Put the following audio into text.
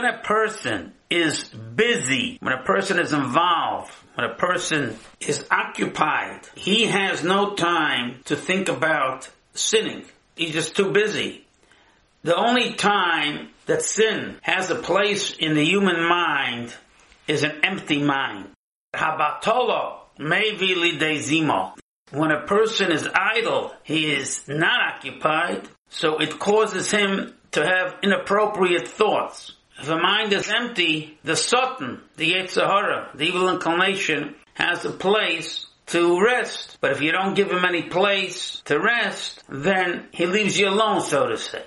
when a person is busy, when a person is involved, when a person is occupied, he has no time to think about sinning. He's just too busy. The only time that sin has a place in the human mind is an empty mind. Habatolo maybe lidezimo. When a person is idle, he is not occupied, so it causes him to have inappropriate thoughts. If a mind is empty, the Satan, the Yetzer Hara, the evil inclination, has a place to rest. But if you don't give him any place to rest, then he leaves you alone, so to say.